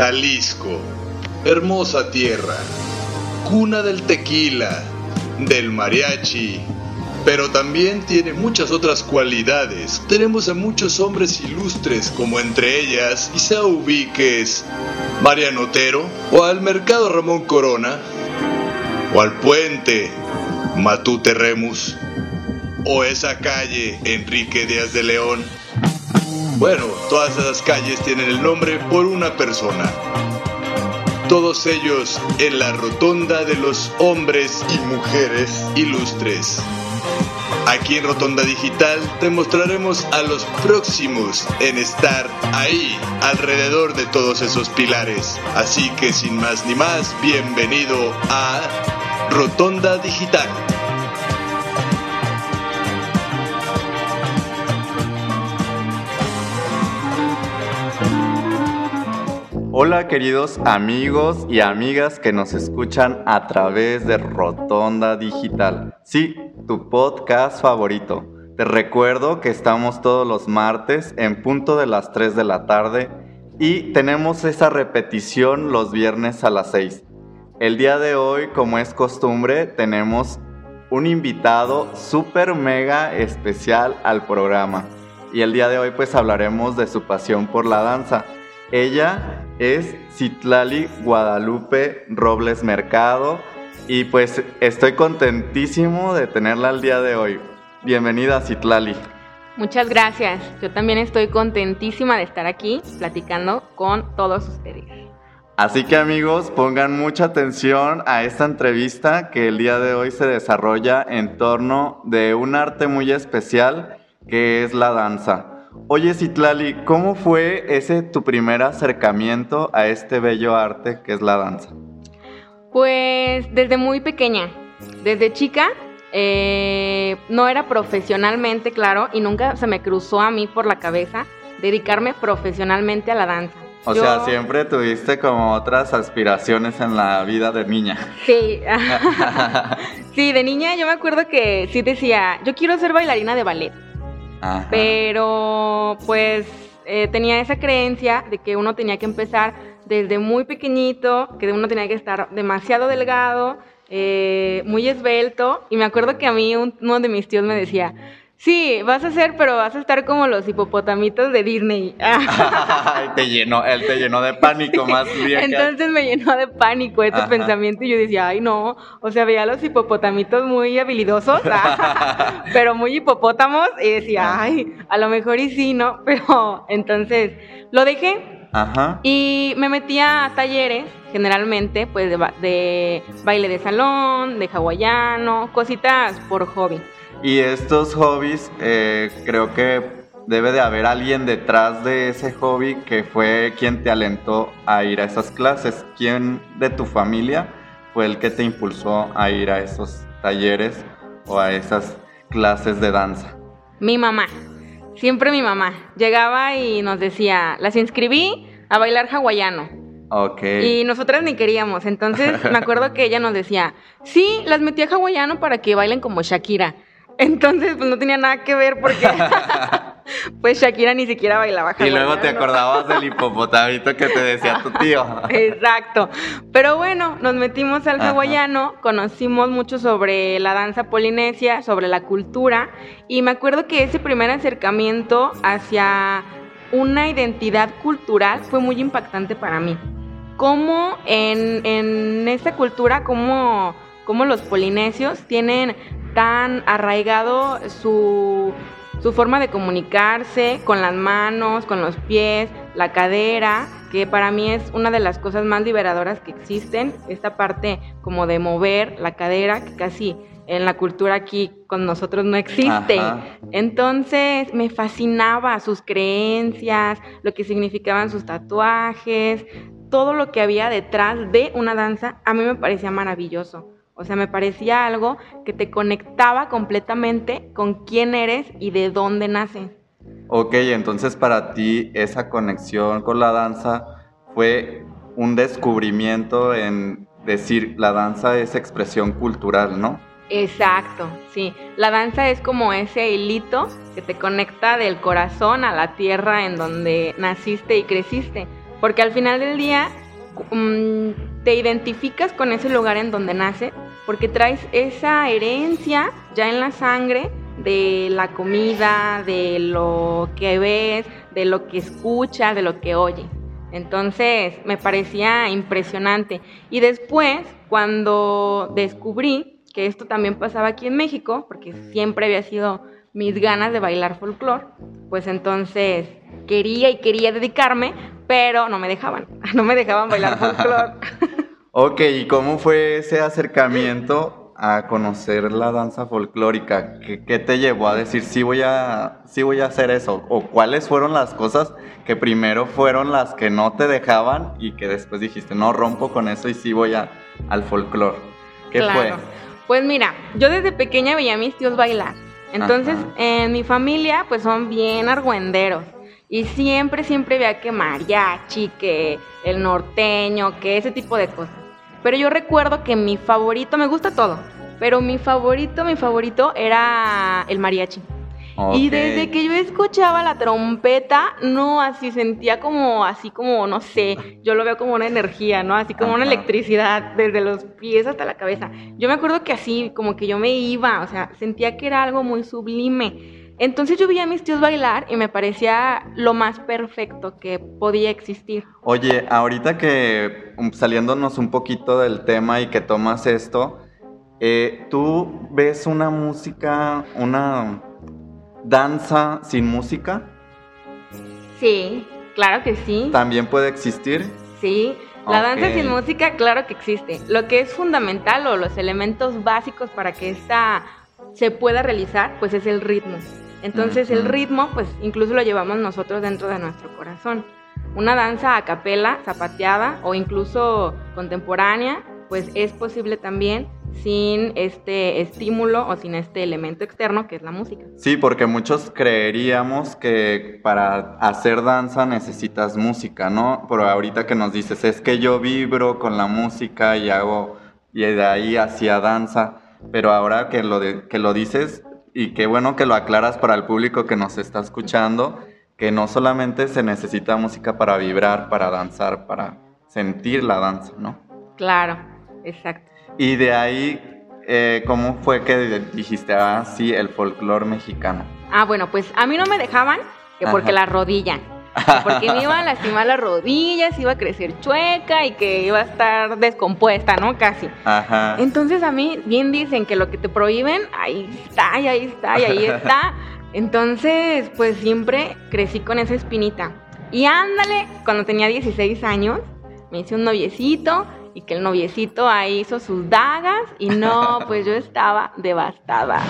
Jalisco, hermosa tierra, cuna del tequila, del mariachi, pero también tiene muchas otras cualidades. Tenemos a muchos hombres ilustres, como entre ellas Isao Ubiques, Mariano Otero, o al Mercado Ramón Corona, o al Puente Matute Remus, o esa calle Enrique Díaz de León. Bueno, todas esas calles tienen el nombre por una persona. Todos ellos en la rotonda de los hombres y mujeres ilustres. Aquí en Rotonda Digital te mostraremos a los próximos en estar ahí, alrededor de todos esos pilares. Así que sin más ni más, bienvenido a Rotonda Digital. Hola queridos amigos y amigas que nos escuchan a través de Rotonda Digital. Sí, tu podcast favorito. Te recuerdo que estamos todos los martes en punto de las 3 de la tarde y tenemos esa repetición los viernes a las 6. El día de hoy, como es costumbre, tenemos un invitado súper mega especial al programa. Y el día de hoy pues hablaremos de su pasión por la danza. Ella es Citlali Guadalupe Robles Mercado y pues estoy contentísimo de tenerla el día de hoy. Bienvenida Citlali. Muchas gracias. Yo también estoy contentísima de estar aquí platicando con todos ustedes. Así que amigos, pongan mucha atención a esta entrevista que el día de hoy se desarrolla en torno de un arte muy especial que es la danza. Oye, Citlali, ¿cómo fue ese tu primer acercamiento a este bello arte que es la danza? Pues desde muy pequeña, desde chica, eh, no era profesionalmente, claro, y nunca se me cruzó a mí por la cabeza dedicarme profesionalmente a la danza. O sea, siempre tuviste como otras aspiraciones en la vida de niña. Sí, sí, de niña yo me acuerdo que sí decía, yo quiero ser bailarina de ballet. Pero pues eh, tenía esa creencia de que uno tenía que empezar desde muy pequeñito, que uno tenía que estar demasiado delgado, eh, muy esbelto. Y me acuerdo que a mí uno de mis tíos me decía, Sí, vas a ser, pero vas a estar como los hipopotamitos de Disney. te llenó, él te llenó de pánico más bien. Entonces me llenó de pánico este pensamiento y yo decía, ay no, o sea, veía a los hipopotamitos muy habilidosos, pero muy hipopótamos y decía, ay, a lo mejor y sí, ¿no? Pero entonces lo dejé Ajá. Y me metía a talleres, generalmente, pues de, de, baile de salón, de hawaiano, cositas por hobby. Y estos hobbies, eh, creo que debe de haber alguien detrás de ese hobby que fue quien te alentó a ir a esas clases. ¿Quién de tu familia fue el que te impulsó a ir a esos talleres o a esas clases de danza? Mi mamá, siempre mi mamá. Llegaba y nos decía, las inscribí a bailar hawaiano. Ok. Y nosotras ni queríamos. Entonces me acuerdo que ella nos decía, sí, las metí a hawaiano para que bailen como Shakira. Entonces, pues no tenía nada que ver porque pues Shakira ni siquiera bailaba Y luego te acordabas del hipopotamito que te decía tu tío. Exacto. Pero bueno, nos metimos al hawaiano, conocimos mucho sobre la danza polinesia, sobre la cultura y me acuerdo que ese primer acercamiento hacia una identidad cultural fue muy impactante para mí. Cómo en, en esta cultura, cómo, cómo los polinesios tienen tan arraigado su, forma de comunicarse con las manos, con los pies, la cadera, que para mí es una de las cosas más liberadoras que existen, esta parte como de mover la cadera, que casi en la cultura aquí con nosotros no existe. Entonces me fascinaba sus creencias, lo que significaban sus tatuajes, todo lo que había detrás de una danza, a mí me parecía maravilloso. O sea, me parecía algo que te conectaba completamente con quién eres y de dónde naces. Ok, entonces para ti esa conexión con la danza fue un descubrimiento en decir la danza es expresión cultural, ¿no? Exacto, sí. La danza es como ese hilito que te conecta del corazón a la tierra en donde naciste y creciste. porque al final del día mm, te identificas con ese lugar en donde nace, porque traes esa herencia ya en la sangre de la comida, de lo que ves, de lo que escuchas, de lo que oyes. Entonces me parecía impresionante. Y después, cuando descubrí que esto también pasaba aquí en México, porque siempre había sido mis ganas de bailar folclore, pues entonces quería y quería dedicarme, pero no me dejaban, no me dejaban bailar folclore. Ok, ¿y cómo fue ese acercamiento a conocer la danza folclórica? ¿Qué, te llevó a decir sí voy a, sí voy a hacer eso? ¿O cuáles fueron las cosas que primero fueron las que no te dejaban y que después dijiste no rompo con eso y sí voy a, al folclore? ¿Qué fue? Pues mira, yo desde pequeña veía a mis tíos bailar entonces, en mi familia, pues son bien argüenderos. Y siempre, siempre veía que mariachi, que el norteño, que ese tipo de cosas. Pero yo recuerdo que mi favorito, me gusta todo, pero mi favorito, mi favorito era el mariachi. Y desde que yo escuchaba la trompeta, no, así sentía como, así como, no sé, yo lo veo como una energía, ¿no? Así como una electricidad desde los pies hasta la cabeza. Yo me acuerdo que así, como que yo me iba, o sea, sentía que era algo muy sublime. Entonces yo veía a mis tíos bailar y me parecía lo más perfecto que podía existir. Oye, ahorita que um, saliéndonos un poquito del tema y que tomas esto, eh, ¿tú ves una música, una danza sin música? Sí, claro que sí. ¿También puede existir? Sí, la danza sin música, claro que existe. Lo que es fundamental o los elementos básicos para que esta se pueda realizar, pues es el ritmo. Entonces el ritmo, pues incluso lo llevamos nosotros dentro de nuestro corazón. Una danza a capela, zapateada o incluso contemporánea, pues es posible también sin este estímulo o sin este elemento externo que es la música. Sí, porque muchos creeríamos que para hacer danza necesitas música, ¿no? Pero ahorita que nos dices, es que yo vibro con la música y hago, y de ahí hacia danza, pero ahora que lo, que lo dices, y qué bueno que lo aclaras para el público que nos está escuchando, que no solamente se necesita música para vibrar, para danzar, para sentir la danza, ¿no? Claro, exacto. Y de ahí, eh, ¿cómo fue que dijiste, ah, sí, el folclore mexicano? Ah, bueno, pues a mí no me dejaban, que porque la rodilla. Porque me iba a lastimar las rodillas, iba a crecer chueca y que iba a estar descompuesta, ¿no? Casi. Ajá. Entonces a mí bien dicen que lo que te prohíben, ahí está, y ahí está, y ahí está. Entonces, pues siempre crecí con esa espinita. Y ándale, cuando tenía 16 años, me hice un noviecito y que el noviecito ahí hizo sus dagas y no, pues yo estaba devastada.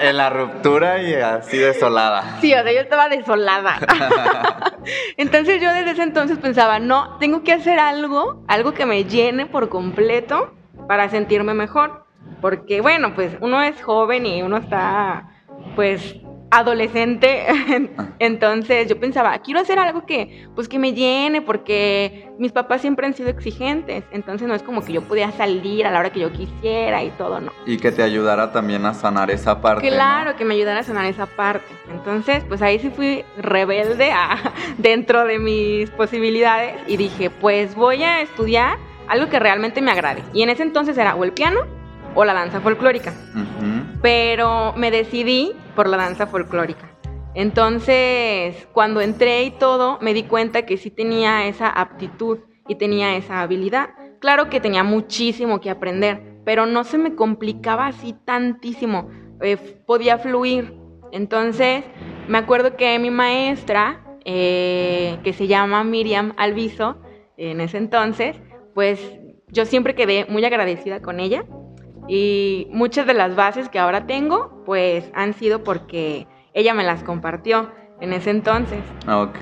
en la ruptura y así desolada. Sí, o sea, yo estaba desolada. entonces yo desde ese entonces pensaba, no, tengo que hacer algo, algo que me llene por completo para sentirme mejor. Porque bueno, pues uno es joven y uno está pues adolescente, entonces yo pensaba, quiero hacer algo que, pues que me llene, porque mis papás siempre han sido exigentes, entonces no es como que yo podía salir a la hora que yo quisiera y todo, ¿no? Y que te ayudara también a sanar esa parte. Claro, que me ayudara a sanar esa parte. Entonces, pues ahí sí fui rebelde dentro de mis posibilidades y dije, pues voy a estudiar algo que realmente me agrade. Y en ese entonces era o el piano o la danza folclórica. Pero me decidí por la danza folclórica. Entonces, cuando entré y todo, me di cuenta que sí tenía esa aptitud y tenía esa habilidad. Claro que tenía muchísimo que aprender, pero no se me complicaba así tantísimo. Eh, podía fluir. Entonces, me acuerdo que mi maestra, eh, que se llama Miriam Alviso, en ese entonces, pues yo siempre quedé muy agradecida con ella y muchas de las bases que ahora tengo, pues han sido porque ella me las compartió en ese entonces. Ok.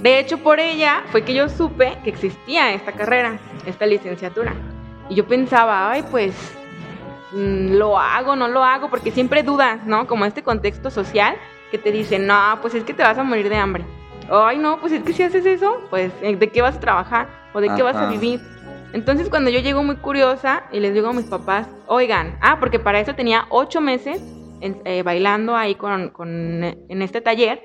De hecho, por ella fue que yo supe que existía esta carrera, esta licenciatura. Y yo pensaba, ay, pues mm, lo hago, no lo hago, porque siempre dudas, ¿no? Como este contexto social que te dice, no, pues es que te vas a morir de hambre. Ay, no, pues es que si haces eso, pues ¿de qué vas a trabajar? ¿O de qué vas a vivir? Entonces cuando yo llego muy curiosa y les digo a mis papás, oigan, ah, porque para eso tenía ocho meses eh, bailando ahí con, en este taller,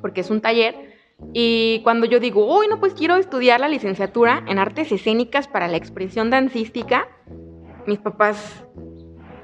porque es un taller, Y cuando yo digo, uy, no, pues quiero estudiar la licenciatura en artes escénicas para la expresión dancística, mis papás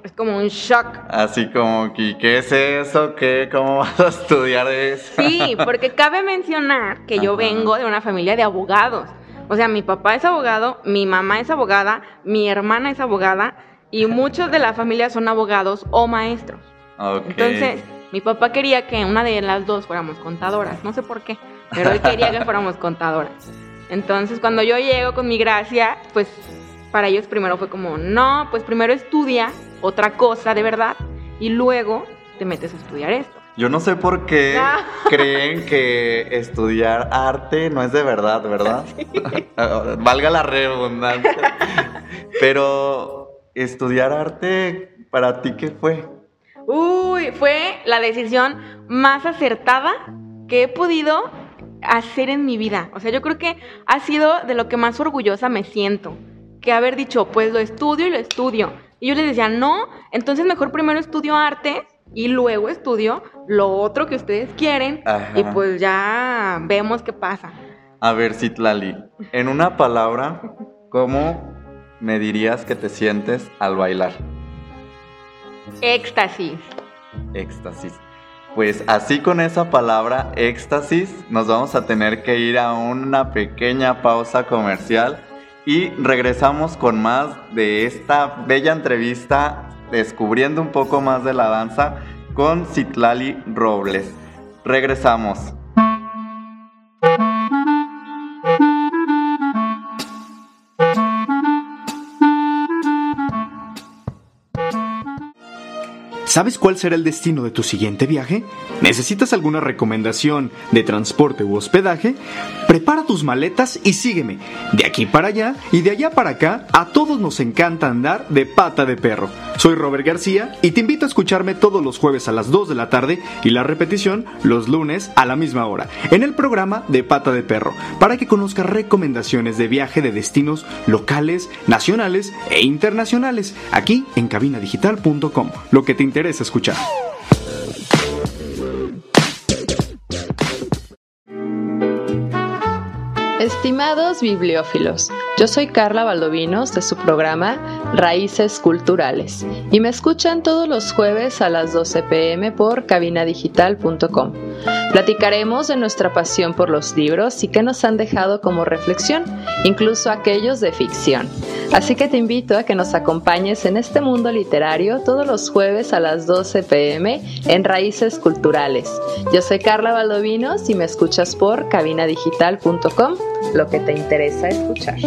es como un shock. Así como, ¿qué es eso? ¿Qué? ¿Cómo vas a estudiar eso? Sí, porque cabe mencionar que yo vengo de una familia de abogados. O sea, mi papá es abogado, mi mamá es abogada, mi hermana es abogada y muchos de la familia son abogados o maestros. Entonces, mi papá quería que una de las dos fuéramos contadoras, no sé por qué, pero él quería que fuéramos contadoras. Entonces, cuando yo llego con mi gracia, pues para ellos primero fue como, no, pues primero estudia otra cosa de verdad y luego te metes a estudiar esto. Yo no sé por qué ah. creen que estudiar arte no es de verdad, ¿verdad? Valga la redundancia. Pero estudiar arte, ¿para ti qué fue? Uy, fue la decisión más acertada que he podido hacer en mi vida. O sea, yo creo que ha sido de lo que más orgullosa me siento. Que haber dicho, pues lo estudio y lo estudio. Y yo les decía, no, entonces mejor primero estudio arte y luego estudio lo otro que ustedes quieren y pues ya vemos qué pasa. A ver, Citlali, en una palabra, ¿cómo me dirías que te sientes al bailar? Éxtasis. Éxtasis. Pues así con esa palabra éxtasis nos vamos a tener que ir a una pequeña pausa comercial y regresamos con más de esta bella entrevista descubriendo un poco más de la danza con Citlali Robles. Regresamos. ¿Sabes cuál será el destino de tu siguiente viaje? ¿Necesitas alguna recomendación de transporte u hospedaje? Prepara tus maletas y sígueme. De aquí para allá y de allá para acá, a todos nos encanta andar de pata de perro. Soy Robert García y te invito a escucharme todos los jueves a las 2 de la tarde y la repetición los lunes a la misma hora, en el programa de pata de perro, para que conozcas recomendaciones de viaje de destinos locales, nacionales e internacionales, aquí en cabinadigital.com. Lo que te interesa escuchar. Estimados bibliófilos, yo soy Carla Valdovinos de su programa Raíces Culturales y me escuchan todos los jueves a las 12 pm por cabinadigital.com. Platicaremos de nuestra pasión por los libros y qué nos han dejado como reflexión, incluso aquellos de ficción. Así que te invito a que nos acompañes en este mundo literario todos los jueves a las 12 pm en Raíces Culturales. Yo soy Carla Valdovinos y me escuchas por cabinadigital.com lo que te interesa escuchar.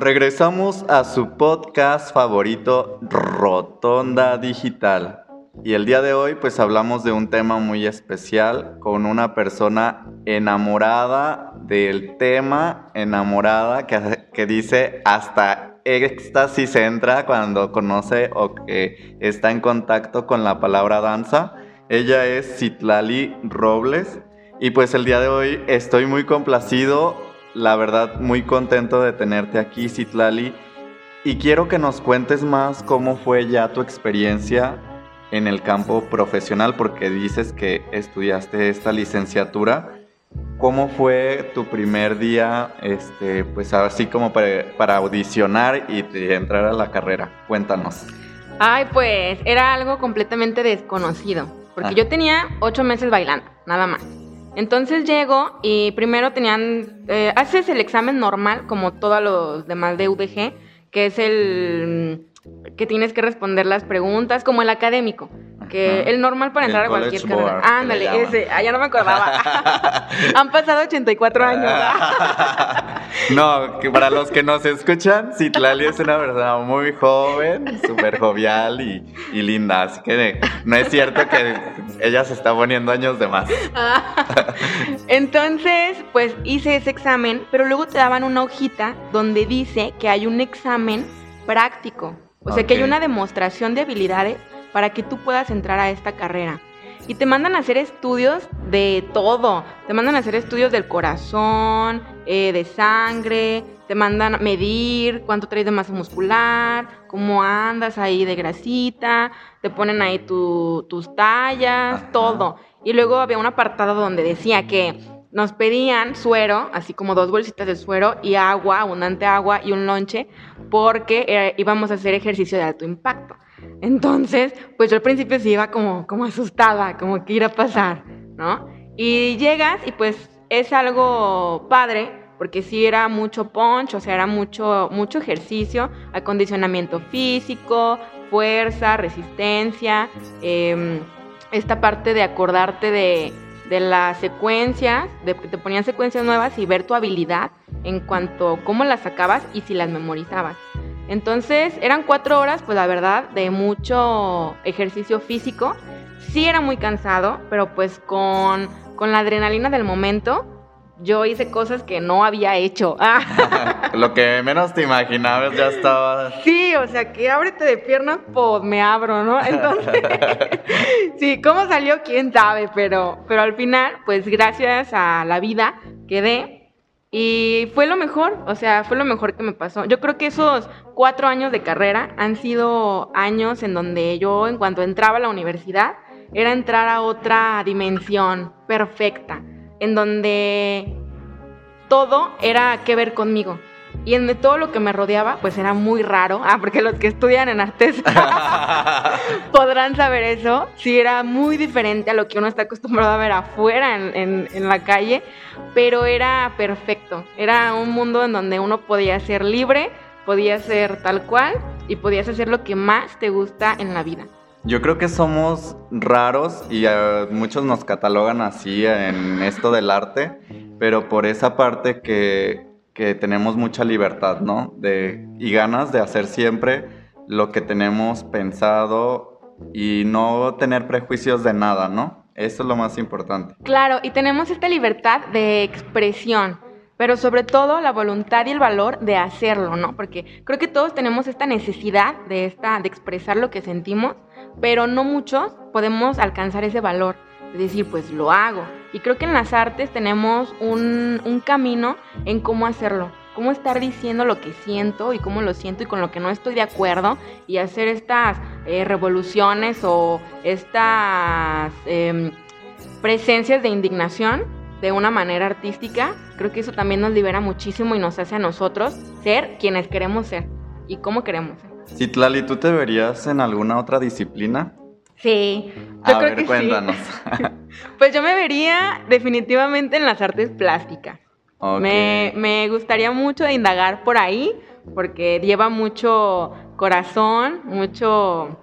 Regresamos a su podcast favorito, Rotonda Digital. Y el día de hoy pues hablamos de un tema muy especial con una persona enamorada del tema, enamorada que, que dice hasta éxtasis entra cuando conoce o que está en contacto con la palabra danza. Ella es Citlali Robles y pues el día de hoy estoy muy complacido, la verdad muy contento de tenerte aquí Citlali y quiero que nos cuentes más cómo fue ya tu experiencia en el campo profesional porque dices que estudiaste esta licenciatura ¿Cómo fue tu primer día, este, pues así como para, audicionar y entrar a la carrera? Cuéntanos. Ay, pues era algo completamente desconocido, porque ah. yo tenía ocho meses bailando, nada más. Entonces llego y primero tenían, eh, haces el examen normal como todos los demás de UDG, que es el que tienes que responder las preguntas, como el académico que el normal para entrar a cualquier carrera. Ándale, ese, allá no me acordaba. Han pasado 84 años. no, que para los que nos escuchan, Citlali es una persona muy joven, súper jovial y, linda, así que no es cierto que ella se está poniendo años de más. Entonces, pues hice ese examen, pero luego te daban una hojita donde dice que hay un examen práctico. O sea, que hay una demostración de habilidades para que tú puedas entrar a esta carrera. y te mandan a hacer estudios de todo. Te mandan a hacer estudios del corazón, eh, de sangre, te mandan a medir cuánto traes de masa muscular, cómo andas ahí de grasita, te ponen ahí tus tallas, todo. Y luego había un apartado donde decía que nos pedían suero, así como dos bolsitas de suero y agua, abundante agua y un lonche, porque eh, íbamos a hacer ejercicio de alto impacto. Entonces, pues yo al principio sí iba como, como asustada, como que ir a pasar, ¿no? Y llegas y pues es algo padre, porque sí era mucho punch, o sea, era mucho, mucho ejercicio, acondicionamiento físico, fuerza, resistencia, em, esta parte de acordarte de, de las secuencias, de te ponían secuencias nuevas y ver tu habilidad en cuanto a cómo las sacabas y si las memorizabas. Entonces eran cuatro horas, pues la verdad, de mucho ejercicio físico. Sí era muy cansado, pero pues con, con la adrenalina del momento, yo hice cosas que no había hecho. Lo que menos te imaginabas ya estaba. Sí, o sea, que ábrete de piernas, pues me abro, ¿no? Entonces, sí, ¿cómo salió? Quién sabe, pero, pero al final, pues gracias a la vida quedé y fue lo mejor, o sea, fue lo mejor que me pasó. Yo creo que esos cuatro años de carrera han sido años en donde yo, en cuanto entraba a la universidad, era entrar a otra dimensión perfecta, en donde todo era que ver conmigo. Y en todo lo que me rodeaba, pues era muy raro. Ah, porque los que estudian en artes podrán saber eso. Sí, era muy diferente a lo que uno está acostumbrado a ver afuera en, en, la calle. Pero era perfecto. Era un mundo en donde uno podía ser libre, podía ser tal cual y podías hacer lo que más te gusta en la vida. Yo creo que somos raros y eh, muchos nos catalogan así en esto del arte, pero por esa parte que que tenemos mucha libertad, ¿no? De, y ganas de hacer siempre lo que tenemos pensado y no tener prejuicios de nada, ¿no? Eso es lo más importante. Claro, y tenemos esta libertad de expresión, pero sobre todo la voluntad y el valor de hacerlo, ¿no? Porque creo que todos tenemos esta necesidad de, esta, de expresar lo que sentimos, pero no muchos podemos alcanzar ese valor de decir, pues lo hago. Y creo que en las artes tenemos un, un camino en cómo hacerlo, cómo estar diciendo lo que siento y cómo lo siento y con lo que no estoy de acuerdo y hacer estas eh, revoluciones o estas em, presencias de indignación de una manera artística. Creo que eso también nos libera muchísimo y nos hace a nosotros ser quienes queremos ser y cómo queremos ser. Citlali, ¿tú te verías en alguna otra disciplina? Sí, yo creo que cuéntanos. pues yo me vería definitivamente en las artes plásticas. Me, me, gustaría mucho indagar por ahí, porque lleva mucho corazón, mucho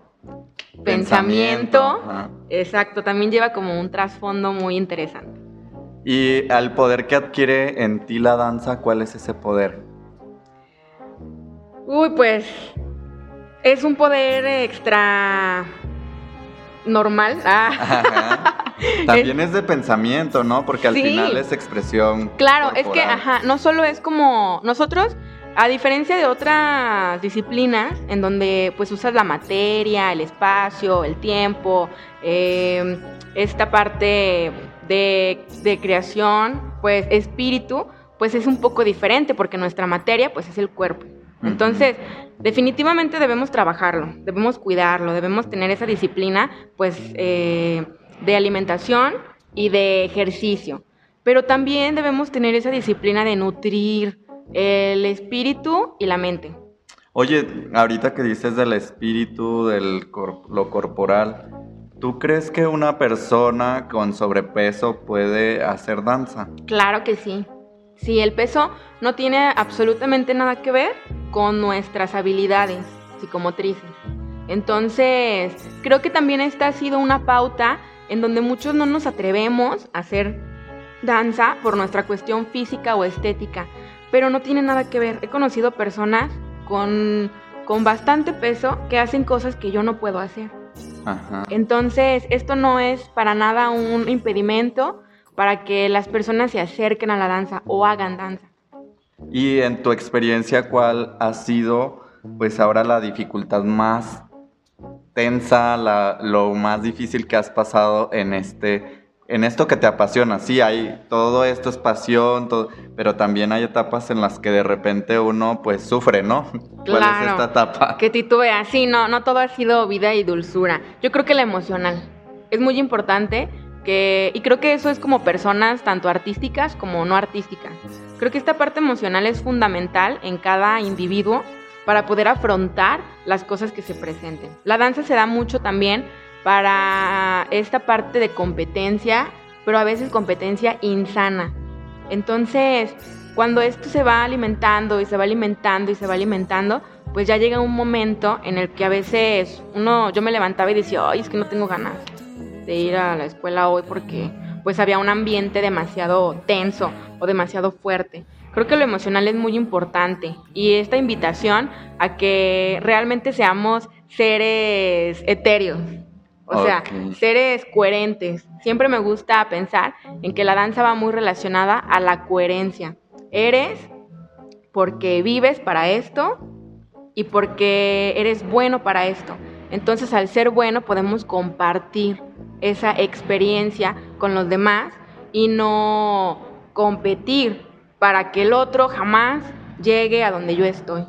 pensamiento. Exacto, también lleva como un trasfondo muy interesante. Y al poder que adquiere en ti la danza, ¿cuál es ese poder? Uy, pues es un poder extra normal. Ah. También es, de pensamiento, ¿no? Porque al final es expresión. Claro, es que, ajá, no solo es como nosotros, a diferencia de otras disciplinas, en donde pues usas la materia, el espacio, el tiempo, em, esta parte de, de creación, pues espíritu, pues es un poco diferente, porque nuestra materia pues es el cuerpo. Entonces, definitivamente debemos trabajarlo, debemos cuidarlo, debemos tener esa disciplina, pues, eh, de alimentación y de ejercicio. Pero también debemos tener esa disciplina de nutrir el espíritu y la mente. Oye, ahorita que dices del espíritu, del lo corporal, ¿tú crees que una persona con sobrepeso puede hacer danza? Claro que sí. Sí, el peso no tiene absolutamente nada que ver con nuestras habilidades psicomotrices. Entonces, creo que también esta ha sido una pauta en donde muchos no nos atrevemos a hacer danza por nuestra cuestión física o estética, pero no tiene nada que ver. He conocido personas con, con bastante peso que hacen cosas que yo no puedo hacer. Entonces, esto no es para nada un impedimento para que las personas se acerquen a la danza o hagan danza. Y en tu experiencia, ¿cuál ha sido, pues ahora la dificultad más tensa, la, lo más difícil que has pasado en este en esto que te apasiona. Sí, hay todo esto es pasión, todo, pero también hay etapas en las que de repente uno pues sufre, ¿no? ¿Cuál es esta etapa? Que titubea. Sí, no, no todo ha sido vida y dulzura. Yo creo que la emocional es muy importante y creo que eso es como personas tanto artísticas como no artísticas. Creo que esta parte emocional es fundamental en cada individuo para poder afrontar las cosas que se presenten. La danza se da mucho también para esta parte de competencia, pero a veces competencia insana. Entonces, cuando esto se va alimentando y se va alimentando y se va alimentando, pues ya llega un momento en el que a veces uno, yo me levantaba y decía, ay, es que no tengo ganas de ir a la escuela hoy porque pues había un ambiente demasiado tenso o demasiado fuerte. Creo que lo emocional es muy importante y esta invitación a que realmente seamos seres etéreos, o sea, seres coherentes. Siempre me gusta pensar en que la danza va muy relacionada a la coherencia. Eres porque vives para esto y porque eres bueno para esto. Entonces, al ser bueno, podemos compartir esa experiencia con los demás y no competir para que el otro jamás llegue a donde yo estoy.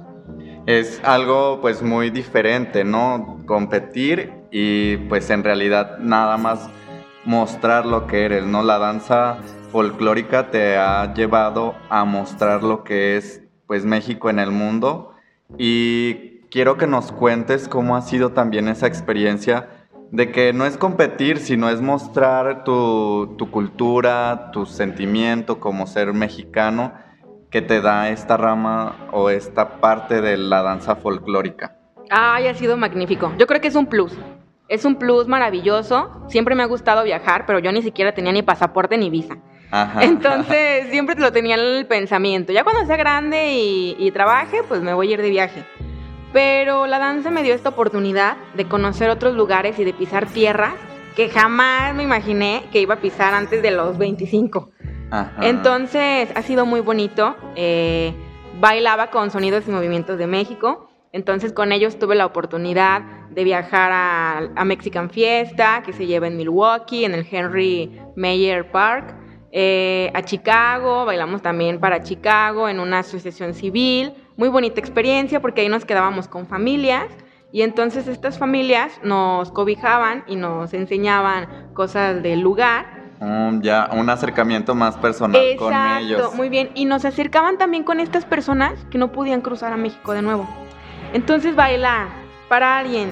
Es algo pues muy diferente, ¿no? Competir y pues en realidad nada más mostrar lo que eres, ¿no? La danza folclórica te ha llevado a mostrar lo que es pues México en el mundo y quiero que nos cuentes cómo ha sido también esa experiencia de que no es competir, sino es mostrar tu, tu cultura, tu sentimiento como ser mexicano que te da esta rama o esta parte de la danza folclórica. Ay, ha sido magnífico. Yo creo que es un plus. Es un plus maravilloso. Siempre me ha gustado viajar, pero yo ni siquiera tenía ni pasaporte ni visa. Entonces siempre lo tenía en el pensamiento. Ya cuando sea grande y, trabaje, pues me voy a ir de viaje. Pero la danza me dio esta oportunidad de conocer otros lugares y de pisar tierras que jamás me imaginé que iba a pisar antes de los 25. Entonces ha sido muy bonito. Eh, bailaba con Sonidos y Movimientos de México. Entonces con ellos tuve la oportunidad de viajar a, Mexican Fiesta, que se lleva en Milwaukee, en el Henry Mayer Park, eh, a Chicago, bailamos también para Chicago en una asociación civil, muy bonita experiencia porque ahí nos quedábamos con familias y entonces estas familias nos cobijaban y nos enseñaban cosas del lugar. Mm, ya, un acercamiento más personal con ellos. Muy bien, y nos acercaban también con estas personas que no podían cruzar a México de nuevo. Entonces baila para alguien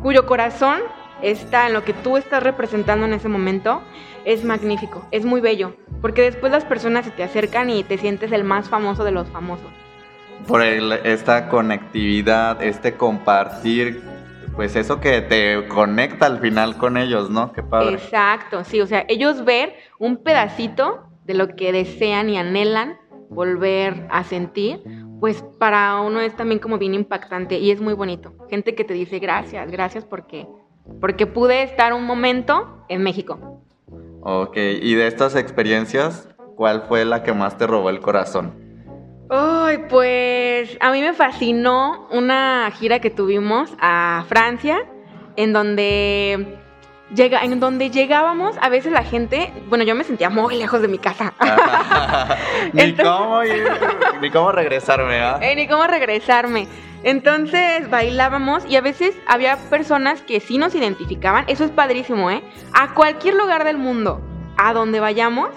cuyo corazón está en lo que tú estás representando en ese momento, es magnífico, es muy bello, porque después las personas se te acercan y te sientes el más famoso de los famosos. Por esta conectividad, este compartir, pues eso que te conecta al final con ellos, ¿no? Qué padre. Exacto, sí, o sea, ellos ver un pedacito de lo que desean y anhelan volver a sentir, pues para uno es también como bien impactante y es muy bonito. Gente que te dice gracias, gracias porque, porque pude estar un momento en México. Ok, y de estas experiencias, ¿cuál fue la que más te robó el corazón? Ay, pues a mí me fascinó una gira que tuvimos a Francia, en donde llega, en donde llegábamos, a veces la gente, bueno, yo me sentía muy lejos de mi casa. ni, cómo ni cómo regresarme, ¿ah? Eh, ni cómo regresarme. Entonces bailábamos y a veces había personas que sí nos identificaban. Eso es padrísimo, ¿eh? A cualquier lugar del mundo, a donde vayamos,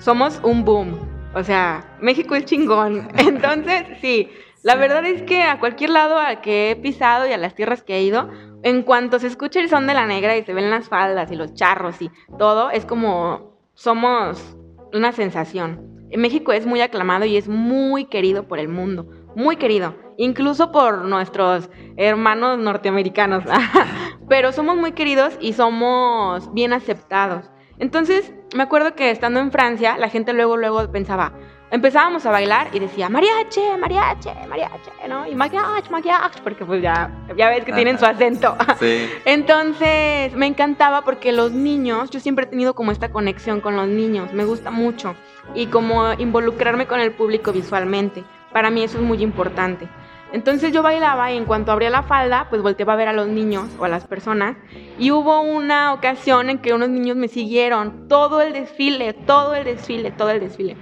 somos un boom. O sea, México es chingón. Entonces, sí, la verdad es que a cualquier lado al que he pisado y a las tierras que he ido, en cuanto se escucha el son de la negra y se ven las faldas y los charros y todo, es como somos una sensación. En México es muy aclamado y es muy querido por el mundo, muy querido, incluso por nuestros hermanos norteamericanos. Pero somos muy queridos y somos bien aceptados. Entonces, me acuerdo que estando en Francia, la gente luego luego pensaba, empezábamos a bailar y decía mariachi, mariachi, mariachi, ¿no? Y mariachi, mariachi, porque pues ya, ya ves que tienen su acento. Sí. Entonces me encantaba porque los niños, yo siempre he tenido como esta conexión con los niños, me gusta mucho. Y como involucrarme con el público visualmente, para mí eso es muy importante. Entonces yo bailaba y en cuanto abría la falda, pues volteaba a ver a los niños o a las personas. Y hubo una ocasión en que unos niños me siguieron todo el desfile, todo el desfile, todo el desfile.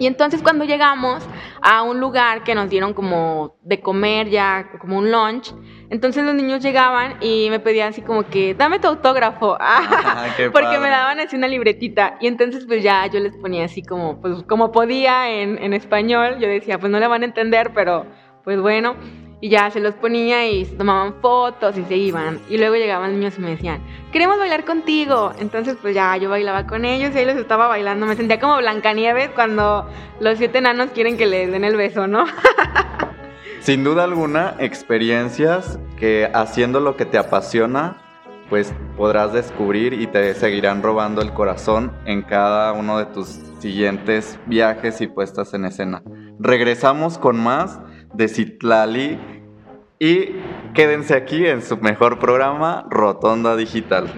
Y entonces cuando llegamos a un lugar que nos dieron como de comer ya, como un lunch, entonces los niños llegaban y me pedían así como que, dame tu autógrafo, Ah, porque padre. me daban así una libretita. Y entonces pues ya yo les ponía así como, pues como podía en, en español, yo decía, pues no le van a entender, pero pues bueno. Y ya se los ponía y tomaban fotos y se iban. Y luego llegaban niños y me decían, queremos bailar contigo. Entonces, pues ya yo bailaba con ellos y ahí los estaba bailando. Me sentía como Blancanieves cuando los siete enanos quieren que les den el beso, ¿no? Sin duda alguna, experiencias que haciendo lo que te apasiona, pues podrás descubrir y te seguirán robando el corazón en cada uno de tus siguientes viajes y puestas en escena. Regresamos con más de Citlali y quédense aquí en su mejor programa, Rotonda Digital.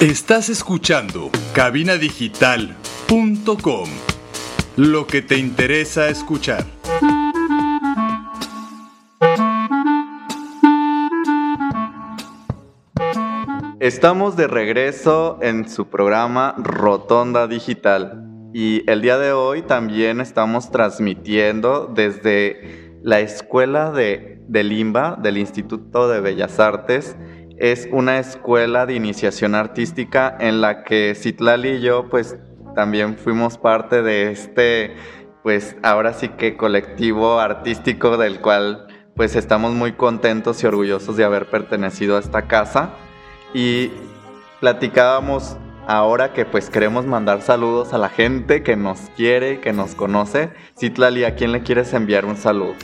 Estás escuchando cabinadigital.com. Lo que te interesa escuchar. Estamos de regreso en su programa Rotonda Digital y el día de hoy también estamos transmitiendo desde la Escuela de, de Limba del Instituto de Bellas Artes. Es una escuela de iniciación artística en la que Citlali y yo pues también fuimos parte de este pues ahora sí que colectivo artístico del cual pues estamos muy contentos y orgullosos de haber pertenecido a esta casa y platicábamos ahora que pues queremos mandar saludos a la gente que nos quiere, que nos conoce. Citlali, ¿a quién le quieres enviar un saludo?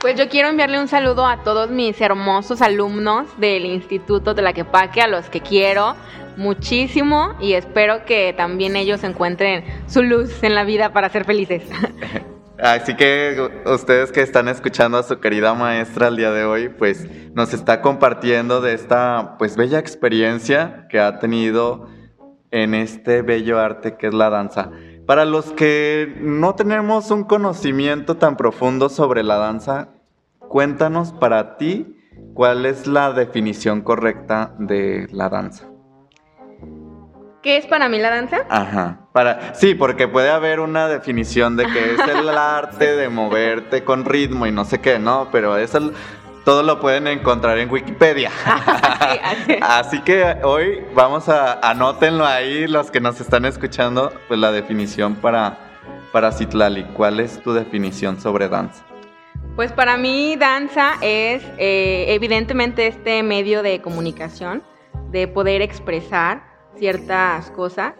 Pues yo quiero enviarle un saludo a todos mis hermosos alumnos del Instituto de la Quepaque, a los que quiero muchísimo y espero que también ellos encuentren su luz en la vida para ser felices. Así que ustedes que están escuchando a su querida maestra el día de hoy, pues nos está compartiendo de esta pues bella experiencia que ha tenido en este bello arte que es la danza. Para los que no tenemos un conocimiento tan profundo sobre la danza, cuéntanos para ti cuál es la definición correcta de la danza. ¿Qué es para mí la danza? Ajá. Para, sí, porque puede haber una definición de que es el arte de moverte con ritmo y no sé qué, ¿no? Pero eso todo lo pueden encontrar en Wikipedia. Sí, así es. Así que hoy vamos a anótenlo ahí los que nos están escuchando, pues la definición para para Citlali. ¿Cuál es tu definición sobre danza? Pues para mí danza es eh, evidentemente este medio de comunicación, de poder expresar ciertas cosas,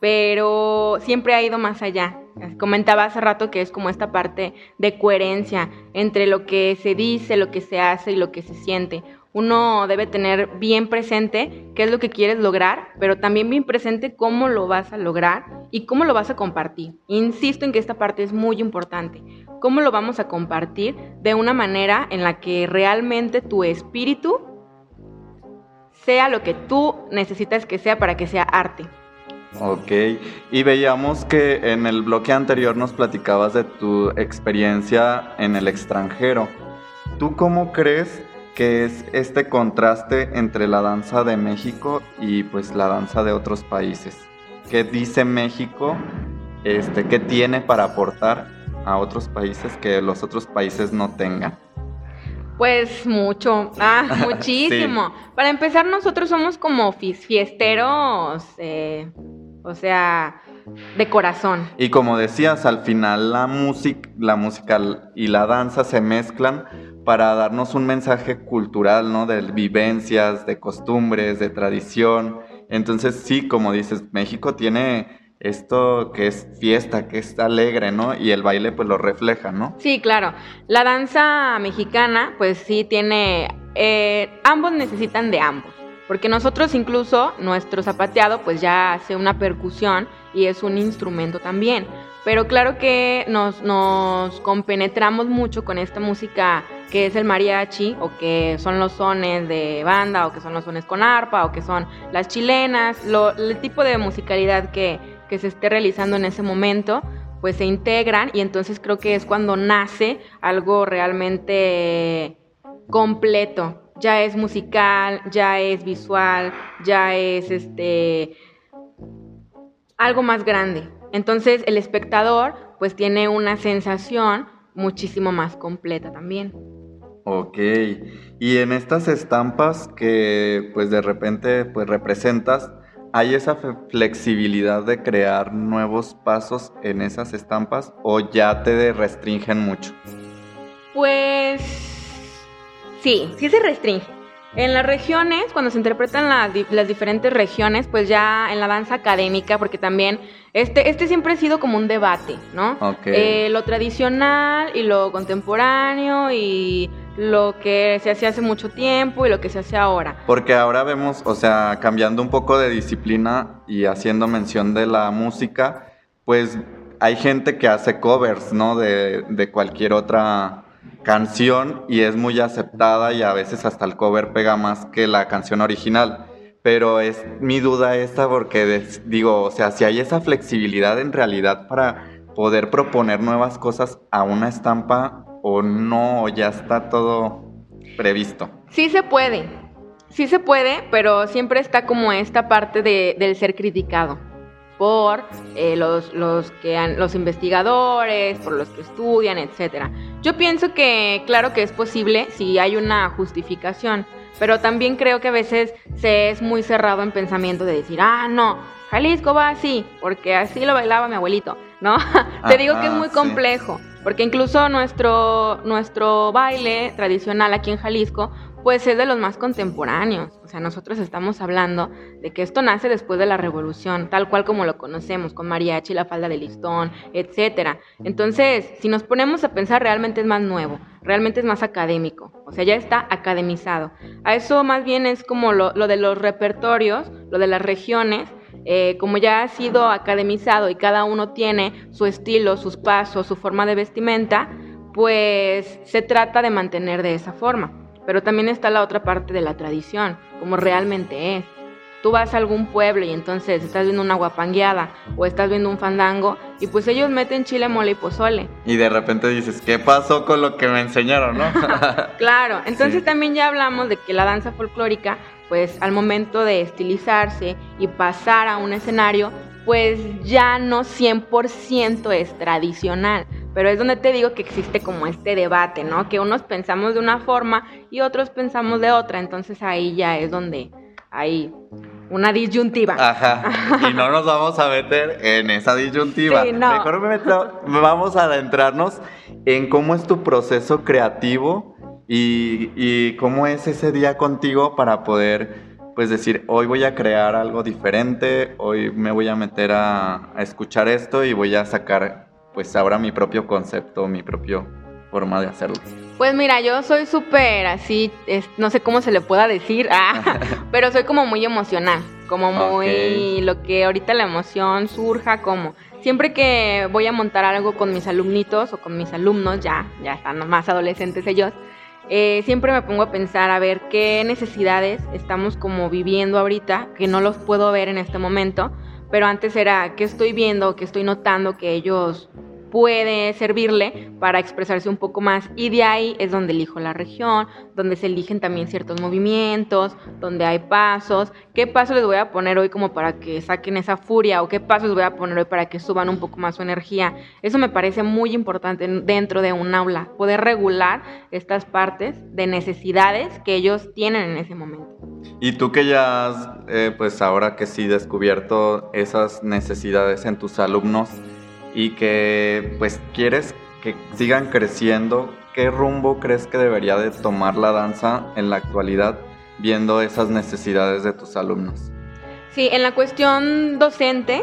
pero siempre ha ido más allá. Comentaba hace rato que es como esta parte de coherencia entre lo que se dice, lo que se hace y lo que se siente. Uno debe tener bien presente qué es lo que quieres lograr, pero también bien presente cómo lo vas a lograr y cómo lo vas a compartir. Insisto en que esta parte es muy importante. ¿Cómo lo vamos a compartir de una manera en la que realmente tu espíritu sea lo que tú necesitas que sea para que sea arte? Ok, y veíamos que en el bloque anterior nos platicabas de tu experiencia en el extranjero. ¿Tú cómo crees que es este contraste entre la danza de México y pues la danza de otros países? ¿Qué dice México? Este, ¿Qué tiene para aportar a otros países que los otros países no tengan? Pues mucho, ah, muchísimo. Para empezar, nosotros somos como fiesteros, eh, o sea, de corazón. Y como decías, al final la música, la música y la danza se mezclan para darnos un mensaje cultural, ¿no? De vivencias, de costumbres, de tradición. Entonces, sí, como dices, México tiene esto que es fiesta, que es alegre, ¿no? Y el baile pues lo refleja, ¿no? Sí, claro. La danza mexicana, pues sí tiene, eh, ambos necesitan de ambos. Porque nosotros incluso, nuestro zapateado, pues ya hace una percusión y es un instrumento también. pero claro que nos, nos compenetramos mucho con esta música que es el mariachi o que son los sones de banda o que son los sones con arpa o que son las chilenas, el tipo de musicalidad que, que se esté realizando en ese momento, pues se integran y entonces creo que es cuando nace algo realmente completo. Ya es musical, ya es visual, ya es este algo más grande. Entonces el espectador pues tiene una sensación muchísimo más completa también. Ok, y en estas estampas que pues de repente pues representas, ¿hay esa flexibilidad de crear nuevos pasos en esas estampas o ya te restringen mucho? Pues sí, sí se restringe. En las regiones, cuando se interpretan las diferentes regiones, pues ya en la danza académica, porque también este, este siempre ha sido como un debate, ¿no? Eh, lo tradicional y lo contemporáneo y lo que se hacía hace mucho tiempo y lo que se hace ahora. Porque ahora vemos, o sea, cambiando un poco de disciplina y haciendo mención de la música, pues hay gente que hace covers, ¿no? De, de cualquier otra canción y es muy aceptada y a veces hasta el cover pega más que la canción original. Pero es mi duda esta porque digo, o sea, si hay esa flexibilidad en realidad para poder proponer nuevas cosas a una estampa o no, ya está todo previsto. Sí se puede, sí se puede, pero siempre está como esta parte de, del ser criticado por eh, los, los, que los investigadores, por los que estudian, etc. Yo pienso que claro que es posible si hay una justificación, pero también creo que a veces se es muy cerrado en pensamiento de decir, ah, no, Jalisco va así, porque así lo bailaba mi abuelito, ¿no? Te digo que es muy complejo, porque incluso nuestro, nuestro baile tradicional aquí en Jalisco pues es de los más contemporáneos. O sea, nosotros estamos hablando de que esto nace después de la revolución, tal cual como lo conocemos, con mariachi, la falda de listón, etcétera. Entonces, si nos ponemos a pensar, realmente es más nuevo, realmente es más académico. O sea, ya está academizado. A eso más bien es como lo, de los repertorios, lo de las regiones, eh, como ya ha sido academizado y cada uno tiene su estilo, sus pasos, su forma de vestimenta, pues se trata de mantener de esa forma. Pero también está la otra parte de la tradición, como realmente es. Tú vas a algún pueblo y entonces estás viendo una guapangueada o estás viendo un fandango y pues ellos meten chile, mole y pozole. Y de repente dices, ¿qué pasó con lo que me enseñaron, no? claro, entonces también ya hablamos de que la danza folclórica, pues al momento de estilizarse y pasar a un escenario, pues ya no 100% es tradicional, pero es donde te digo que existe como este debate, ¿no? Que unos pensamos de una forma y otros pensamos de otra, entonces ahí ya es donde hay una disyuntiva. Ajá. Y no nos vamos a meter en esa disyuntiva. Sí, no. Mejor me vamos a adentrarnos en cómo es tu proceso creativo y, y cómo es ese día contigo para poder pues decir, hoy voy a crear algo diferente, hoy me voy a meter a, a escuchar esto y voy a sacar pues ahora mi propio concepto, mi propio forma de hacerlo. Pues mira, yo soy súper así, no sé cómo se le pueda decir, ah, pero soy como muy emocional, como muy lo que ahorita la emoción surja, como siempre que voy a montar algo con mis alumnitos o con mis alumnos, ya, ya están más adolescentes ellos, eh, siempre me pongo a pensar a ver qué necesidades estamos como viviendo ahorita, que no los puedo ver en este momento, pero antes era qué estoy viendo, qué estoy notando que ellos puede servirle para expresarse un poco más y de ahí es donde elijo la región, donde se eligen también ciertos movimientos, donde hay pasos, qué pasos les voy a poner hoy como para que saquen esa furia o qué pasos voy a poner hoy para que suban un poco más su energía. Eso me parece muy importante dentro de un aula, poder regular estas partes de necesidades que ellos tienen en ese momento. Y tú que ya has, eh, pues ahora que sí descubierto esas necesidades en tus alumnos, y que pues quieres que sigan creciendo, ¿qué rumbo crees que debería de tomar la danza en la actualidad viendo esas necesidades de tus alumnos? Sí, en la cuestión docente,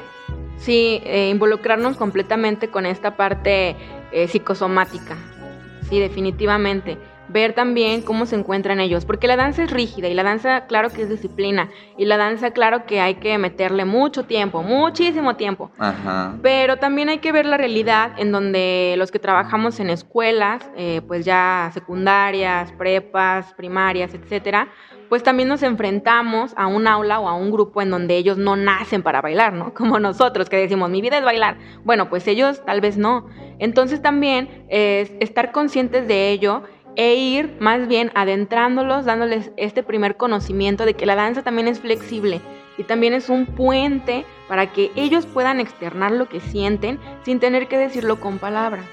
sí, eh, involucrarnos completamente con esta parte eh, psicosomática, sí, definitivamente ver también cómo se encuentran ellos, porque la danza es rígida y la danza claro que es disciplina y la danza claro que hay que meterle mucho tiempo, muchísimo tiempo. Ajá. Pero también hay que ver la realidad en donde los que trabajamos en escuelas, eh, pues ya secundarias, prepas, primarias, etcétera, pues también nos enfrentamos a un aula o a un grupo en donde ellos no nacen para bailar, ¿no? Como nosotros que decimos, mi vida es bailar. Bueno, pues ellos tal vez no. Entonces también es estar conscientes de ello e ir más bien adentrándolos, dándoles este primer conocimiento de que la danza también es flexible y también es un puente para que ellos puedan externar lo que sienten sin tener que decirlo con palabras.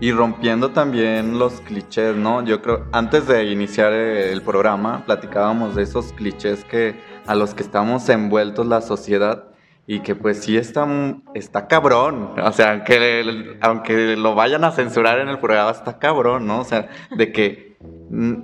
Y rompiendo también los clichés, ¿no? Yo creo, antes de iniciar el programa, platicábamos de esos clichés que a los que estamos envueltos la sociedad y que pues sí está, está cabrón, o sea, aunque, aunque lo vayan a censurar en el programa, está cabrón, ¿no? O sea, de que mm,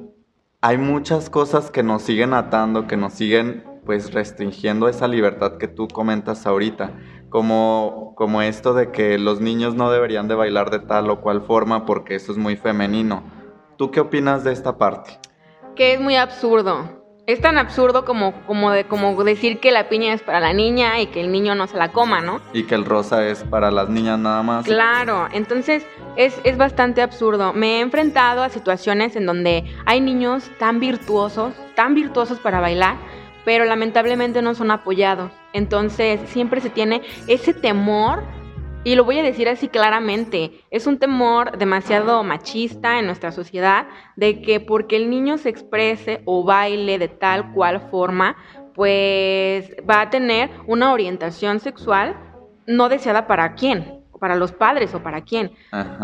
hay muchas cosas que nos siguen atando, que nos siguen pues restringiendo esa libertad que tú comentas ahorita, como, como esto de que los niños no deberían de bailar de tal o cual forma porque eso es muy femenino. ¿Tú qué opinas de esta parte? Que es muy absurdo. Es tan absurdo como, como, de, como decir que la piña es para la niña y que el niño no se la coma, ¿no? Y que el rosa es para las niñas nada más. Claro, entonces es, es bastante absurdo. Me he enfrentado a situaciones en donde hay niños tan virtuosos, tan virtuosos para bailar, pero lamentablemente no son apoyados. Entonces siempre se tiene ese temor, y lo voy a decir así claramente, es un temor demasiado machista en nuestra sociedad de que porque el niño se exprese o baile de tal cual forma, pues va a tener una orientación sexual no deseada para quién, para los padres o para quién.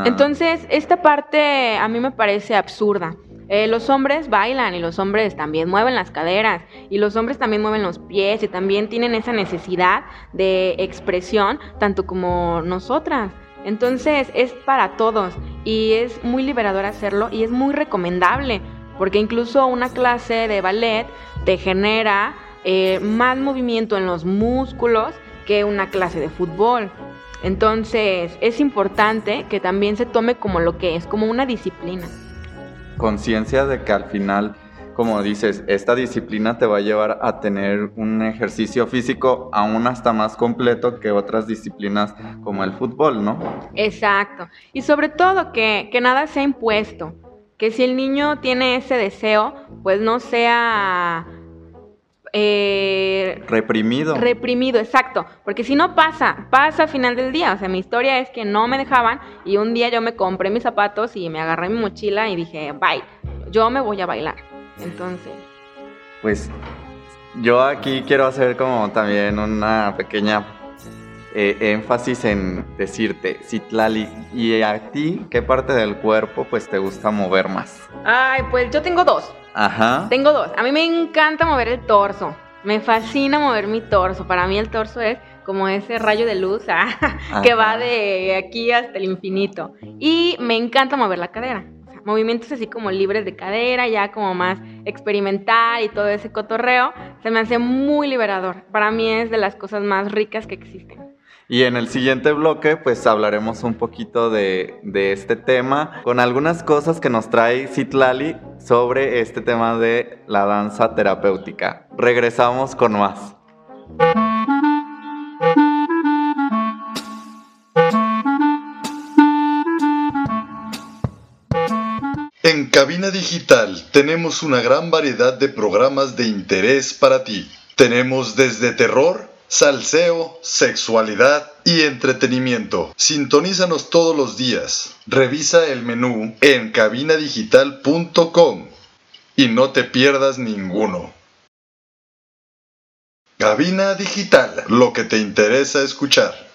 Entonces, esta parte a mí me parece absurda. Eh, los hombres bailan y los hombres también mueven las caderas y los hombres también mueven los pies y también tienen esa necesidad de expresión tanto como nosotras. Entonces es para todos y es muy liberador hacerlo y es muy recomendable porque incluso una clase de ballet te genera eh, más movimiento en los músculos que una clase de fútbol. Entonces es importante que también se tome como lo que es, como una disciplina conciencia de que al final, como dices, esta disciplina te va a llevar a tener un ejercicio físico aún hasta más completo que otras disciplinas como el fútbol, ¿no? Exacto. Y sobre todo que, que nada sea impuesto. Que si el niño tiene ese deseo, pues no sea eh, reprimido. Reprimido, exacto. Porque si no pasa, pasa al final del día. O sea, mi historia es que no me dejaban y un día yo me compré mis zapatos y me agarré mi mochila y dije, bye, yo me voy a bailar. Entonces. Pues yo aquí quiero hacer como también una pequeña eh, énfasis en decirte, Citlali, ¿y a ti qué parte del cuerpo pues te gusta mover más? Ay, pues yo tengo dos. Ajá. Tengo dos. A mí me encanta mover el torso. Me fascina mover mi torso. Para mí el torso es como ese rayo de luz ah, que va de aquí hasta el infinito. Y me encanta mover la cadera. movimientos así como libres de cadera, ya como más experimental y todo ese cotorreo, se me hace muy liberador. Para mí es de las cosas más ricas que existen. Y en el siguiente bloque, pues hablaremos un poquito de, este tema, con algunas cosas que nos trae Citlali sobre este tema de la danza terapéutica. Regresamos con más. En Cabina Digital tenemos una gran variedad de programas de interés para ti. Tenemos desde terror, salseo, sexualidad y entretenimiento. Sintonízanos todos los días. Revisa el menú en cabinadigital.com y no te pierdas ninguno. Cabina Digital, lo que te interesa escuchar.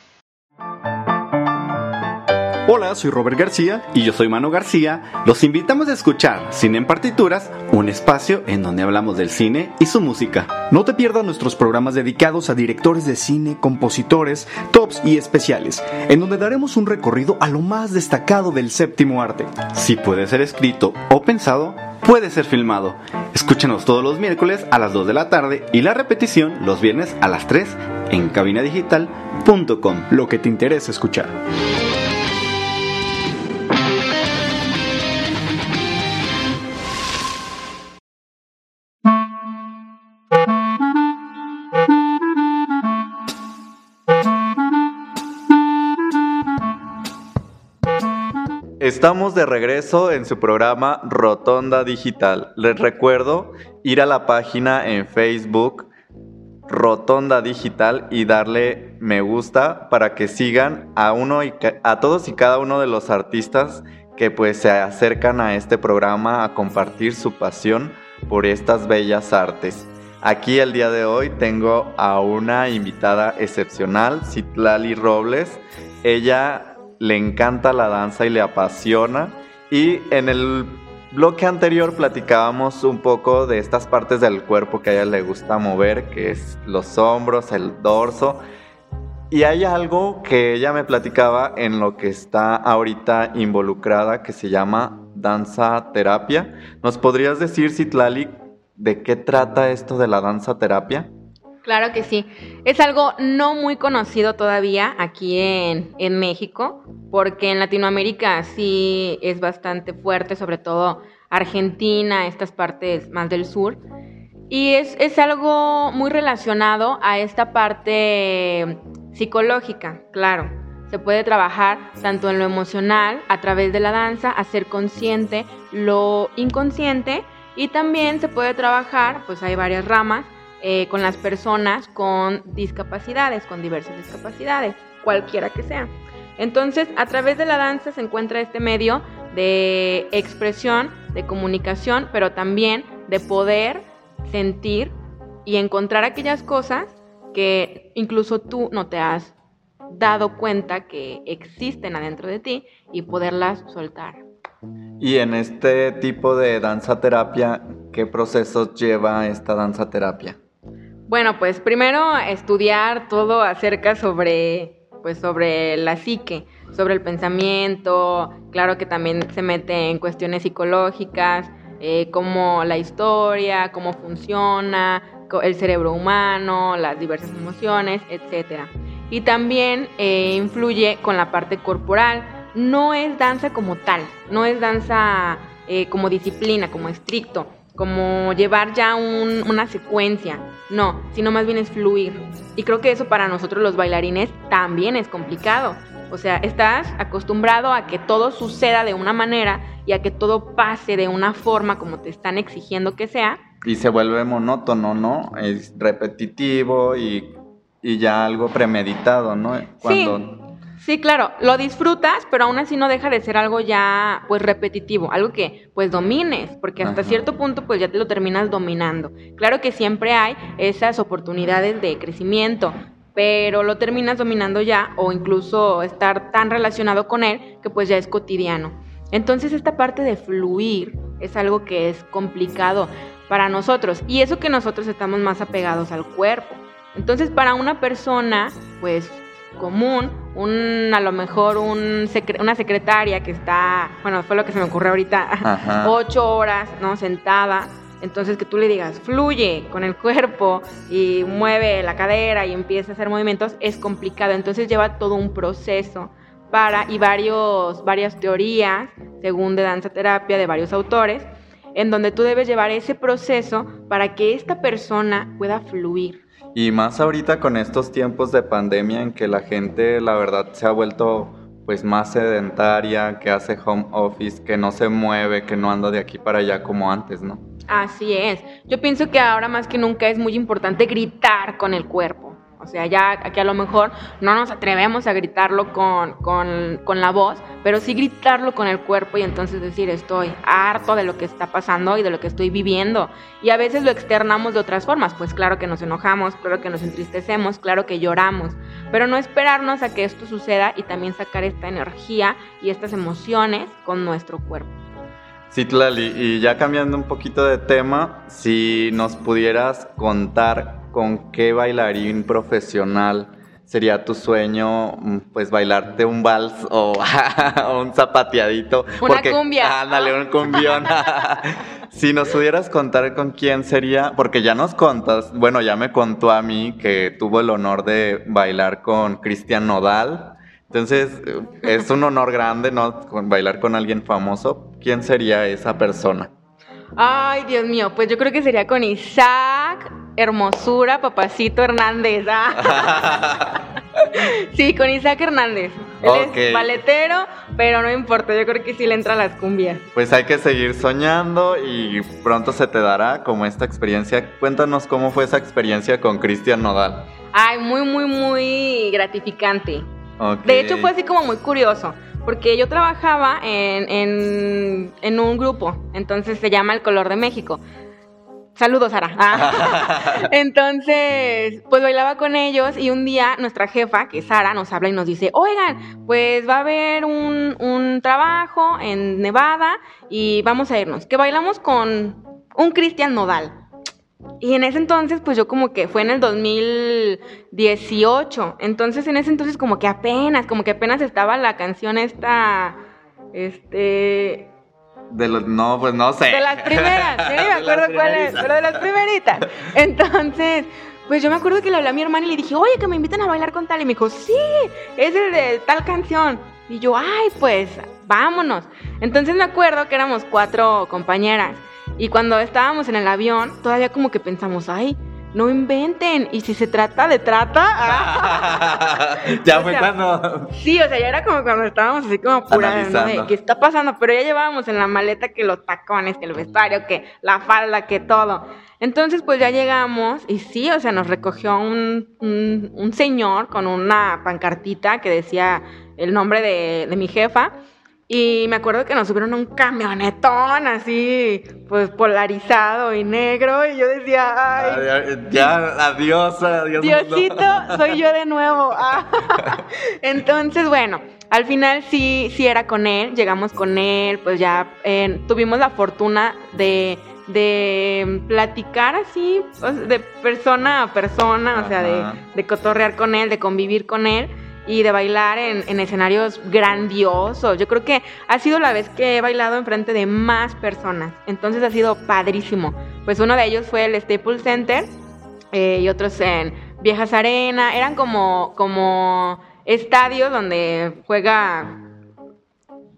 Hola, soy Robert García y yo soy Mano García. Los invitamos a escuchar Cine en Partituras, un espacio en donde hablamos del cine y su música. No te pierdas nuestros programas dedicados a directores de cine, compositores, tops y especiales, en donde daremos un recorrido a lo más destacado del séptimo arte. Si puede ser escrito o pensado, puede ser filmado. Escúchanos todos los miércoles a las 2 de la tarde y la repetición los viernes a las 3 en cabinadigital.com. Lo que te interesa escuchar. Estamos de regreso en su programa Rotonda Digital. Les recuerdo ir a la página en Facebook Rotonda Digital y darle me gusta para que sigan a uno y a todos y cada uno de los artistas que pues se acercan a este programa a compartir su pasión por estas bellas artes. Aquí el día de hoy tengo a una invitada excepcional, Citlali Robles. Ella le encanta la danza y le apasiona. Y en el bloque anterior platicábamos un poco de estas partes del cuerpo que a ella le gusta mover, que es los hombros, el dorso. Y hay algo que ella me platicaba en lo que está ahorita involucrada que se llama danza terapia. ¿Nos podrías decir, Citlali, de qué trata esto de la danza terapia? Claro que sí. Es algo no muy conocido todavía aquí en, en, México, porque en Latinoamérica sí es bastante fuerte, sobre todo Argentina, estas partes más del sur. Y es, es algo muy relacionado a esta parte psicológica, claro. Se puede trabajar tanto en lo emocional, a través de la danza, hacer consciente lo inconsciente, y también se puede trabajar, pues hay varias ramas, eh, con las personas con discapacidades, con diversas discapacidades, cualquiera que sea. Entonces, a través de la danza se encuentra este medio de expresión, de comunicación, pero también de poder sentir y encontrar aquellas cosas que incluso tú no te has dado cuenta que existen adentro de ti y poderlas soltar. Y en este tipo de danza terapia, ¿qué procesos lleva esta danza terapia? Bueno, pues primero estudiar todo acerca sobre, pues sobre la psique, sobre el pensamiento, claro que también se mete en cuestiones psicológicas, eh, como la historia, cómo funciona, el cerebro humano, las diversas emociones, etc. Y también eh, influye con la parte corporal. No es danza como tal, no es danza eh, como disciplina, como estricto como llevar ya una secuencia, no, sino más bien es fluir. Y creo que eso para nosotros los bailarines también es complicado. O sea, estás acostumbrado a que todo suceda de una manera y a que todo pase de una forma como te están exigiendo que sea. Y se vuelve monótono, ¿no? Es repetitivo y, y ya algo premeditado, ¿no? Cuando Sí, claro, lo disfrutas, pero aún así no deja de ser algo ya pues repetitivo, algo que pues domines, porque hasta cierto punto pues ya te lo terminas dominando. Claro que siempre hay esas oportunidades de crecimiento, pero lo terminas dominando ya o incluso estar tan relacionado con él que pues ya es cotidiano. Entonces esta parte de fluir es algo que es complicado para nosotros y eso que nosotros estamos más apegados al cuerpo. Entonces para una persona pues común, un, a lo mejor un una secretaria que está, bueno, fue lo que se me ocurrió ahorita, ocho horas, ¿no? Sentada. Entonces que tú le digas, fluye con el cuerpo y mueve la cadera y empieza a hacer movimientos, es complicado. Entonces lleva todo un proceso para, y varios, varias teorías, según de danza terapia, de varios autores, en donde tú debes llevar ese proceso para que esta persona pueda fluir. Y más ahorita con estos tiempos de pandemia en que la gente, la verdad, se ha vuelto pues más sedentaria, que hace home office, que no se mueve, que no anda de aquí para allá como antes, ¿no? Así es. Yo pienso que ahora más que nunca es muy importante gritar con el cuerpo. O sea, ya aquí a lo mejor no nos atrevemos a gritarlo con, con, la voz, pero sí gritarlo con el cuerpo y entonces decir estoy harto de lo que está pasando y de lo que estoy viviendo. Y a veces lo externamos de otras formas, pues claro que nos enojamos, claro que nos entristecemos, claro que lloramos, pero no esperarnos a que esto suceda y también sacar esta energía y estas emociones con nuestro cuerpo. Sí, Tlali, y ya cambiando un poquito de tema, si nos pudieras contar con qué bailarín profesional sería tu sueño, mm, pues bailarte un vals o, un zapateadito. Una cumbia. Ándale, un cumbión. si nos pudieras contar con quién sería, porque ya nos contas, bueno, ya me contó a mí que tuvo el honor de bailar con Cristian Nodal. Entonces, es un honor grande, ¿no? Bailar con alguien famoso. ¿Quién sería esa persona? Ay, Dios mío, pues yo creo que sería con Isaac Hermosura, papacito Hernández. Ah. sí, con Isaac Hernández. Él es balletero, pero no importa, yo creo que sí le entra a las cumbias. Pues hay que seguir soñando y pronto se te dará como esta experiencia. Cuéntanos cómo fue esa experiencia con Cristian Nodal. Ay, muy, muy, muy gratificante. De hecho, fue así como muy curioso, porque yo trabajaba en, en, en un grupo, entonces se llama El Color de México. Saludos, Sara. Ah. Entonces, pues bailaba con ellos y un día nuestra jefa, que es Sara, nos habla y nos dice, oigan, pues va a haber un, un trabajo en Nevada y vamos a irnos, que bailamos con un Cristian Nodal. Y en ese entonces, pues yo como que fue en el 2018. Entonces, en ese entonces como que apenas, como que apenas estaba la canción esta, este, De los, no, pues no sé. de las primeras, yo ni me acuerdo cuál es, pero de las primeritas. Entonces, pues yo me acuerdo que le hablé a mi hermana y le dije, oye, que me inviten a bailar con tal. Y me dijo, sí, es el de tal canción. Y yo, ay, pues, vámonos. Entonces me acuerdo que éramos cuatro compañeras. Y cuando estábamos en el avión, todavía como que pensamos, ay, no inventen. Y si se trata de trata. ya O fue sea, cuando. Sí, o sea, ya era como cuando estábamos así como apurados, ¿no? ¿Qué está pasando? Pero ya llevábamos en la maleta que los tacones, que el vestuario, que la falda, que todo. Entonces, pues ya llegamos y sí, o sea, nos recogió un, un- un señor con una pancartita que decía el nombre de, de mi jefa. Y me acuerdo que nos subieron a un camionetón así, pues polarizado y negro. Y yo decía, ay, Ay, Ya, adiós, adiós. mundo. Diosito, soy yo de nuevo. Ah. Entonces, bueno, al final sí, sí era con él, llegamos con él, pues ya eh, tuvimos la fortuna de, de platicar así, pues, de persona a persona, o sea, de, de cotorrear con él, de convivir con él y de bailar en, en escenarios grandiosos. Yo creo que ha sido la vez que he bailado enfrente de más personas, entonces ha sido padrísimo. Pues uno de ellos fue el Staples Center eh, y otros en Viejas Arena. Eran como, como estadios donde juega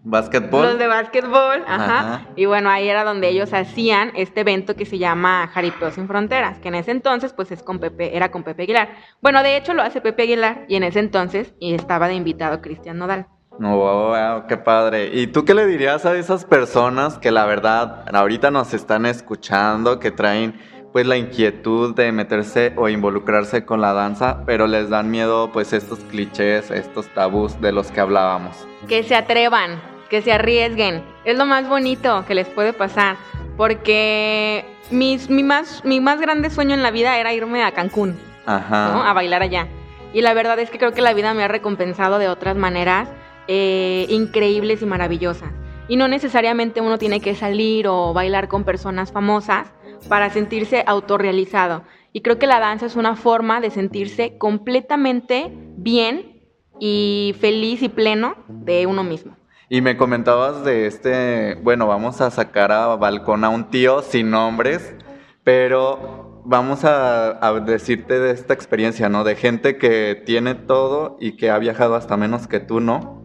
Básquetbol. los de básquetbol. Ajá. Ajá. Y bueno, ahí era donde ellos hacían este evento que se llama Jaripeo sin Fronteras, que en ese entonces pues es con Pepe, era con Pepe Aguilar. Bueno, de hecho lo hace Pepe Aguilar y en ese entonces y estaba de invitado Cristian Nodal. No, wow, wow, qué padre. ¿Y tú qué le dirías a esas personas que la verdad ahorita nos están escuchando, que traen pues la inquietud de meterse o involucrarse con la danza, pero les dan miedo pues estos clichés, estos tabús de los que hablábamos? que se atrevan, que se arriesguen. Es lo más bonito que les puede pasar. Porque mis- mi, más, mi más grande sueño en la vida era irme a Cancún, Ajá. ¿no? A bailar allá. Y la verdad es que creo que la vida me ha recompensado de otras maneras eh, increíbles y maravillosas. Y no necesariamente uno tiene que salir o bailar con personas famosas para sentirse autorrealizado. Y creo que la danza es una forma de sentirse completamente bien y feliz y pleno de uno mismo. Y me comentabas de este, bueno, vamos a sacar a balcón a un tío sin nombres, pero vamos a, decirte de esta experiencia, ¿no? De gente que tiene todo y que ha viajado hasta menos que tú, ¿no?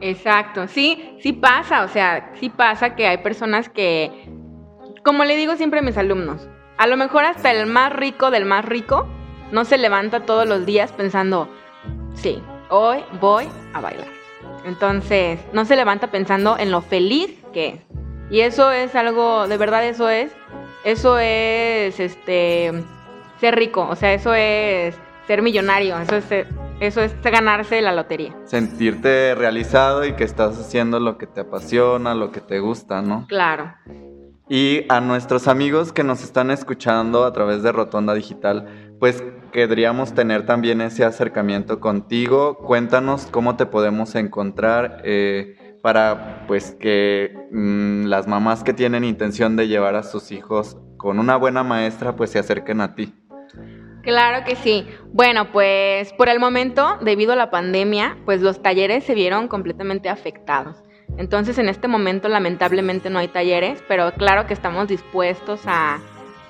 Exacto, sí, sí pasa, o sea, sí pasa que hay personas que, como le digo siempre a mis alumnos, a lo mejor hasta el más rico del más rico no se levanta todos los días pensando, sí, hoy voy a bailar. Entonces, no se levanta pensando en lo feliz que es. Y eso es algo, de verdad eso es, eso es, este, ser rico, o sea, eso es ser millonario, eso es, ser- eso es ganarse la lotería. Sentirte realizado y que estás haciendo lo que te apasiona, lo que te gusta, ¿no? Claro. Y a nuestros amigos que nos están escuchando a través de Rotonda Digital, pues querríamos tener también ese acercamiento contigo. Cuéntanos cómo te podemos encontrar eh, para pues que mm, las mamás que tienen intención de llevar a sus hijos con una buena maestra pues se acerquen a ti. Claro que sí. Bueno, pues por el momento, debido a la pandemia, pues los talleres se vieron completamente afectados. Entonces, en este momento, lamentablemente no hay talleres, pero claro que estamos dispuestos a,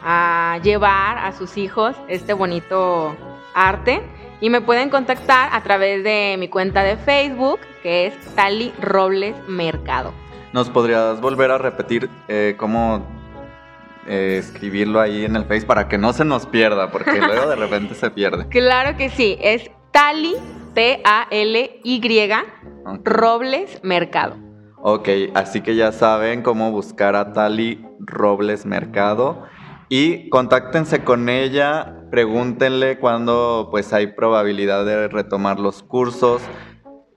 a llevar a sus hijos este bonito arte. Y me pueden contactar a través de mi cuenta de Facebook, que es Tali Robles Mercado. ¿Nos podrías volver a repetir eh, cómo eh, escribirlo ahí en el Face para que no se nos pierda? Porque luego de repente se pierde. Claro que sí, es Tali T-A-L-Y, Robles Mercado. Ok, así que ya saben cómo buscar a Tali Robles Mercado y contáctense con ella, pregúntenle cuándo pues hay probabilidad de retomar los cursos.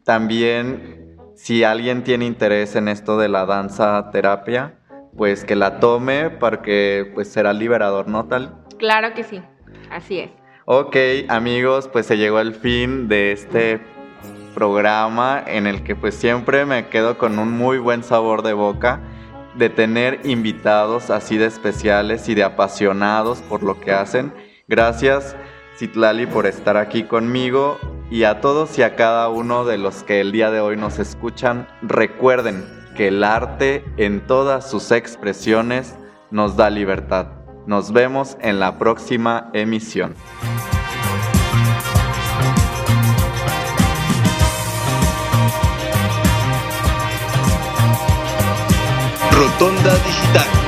También si alguien tiene interés en esto de la danza terapia, pues que la tome porque pues será liberador, ¿no tal? Claro que sí, así es. Ok, amigos, pues se llegó el fin de este programa en el que pues siempre me quedo con un muy buen sabor de boca de tener invitados así de especiales y de apasionados por lo que hacen. Gracias Citlali por estar aquí conmigo y a todos y a cada uno de los que el día de hoy nos escuchan, recuerden que el arte en todas sus expresiones nos da libertad. Nos vemos en la próxima emisión. Rotonda Digital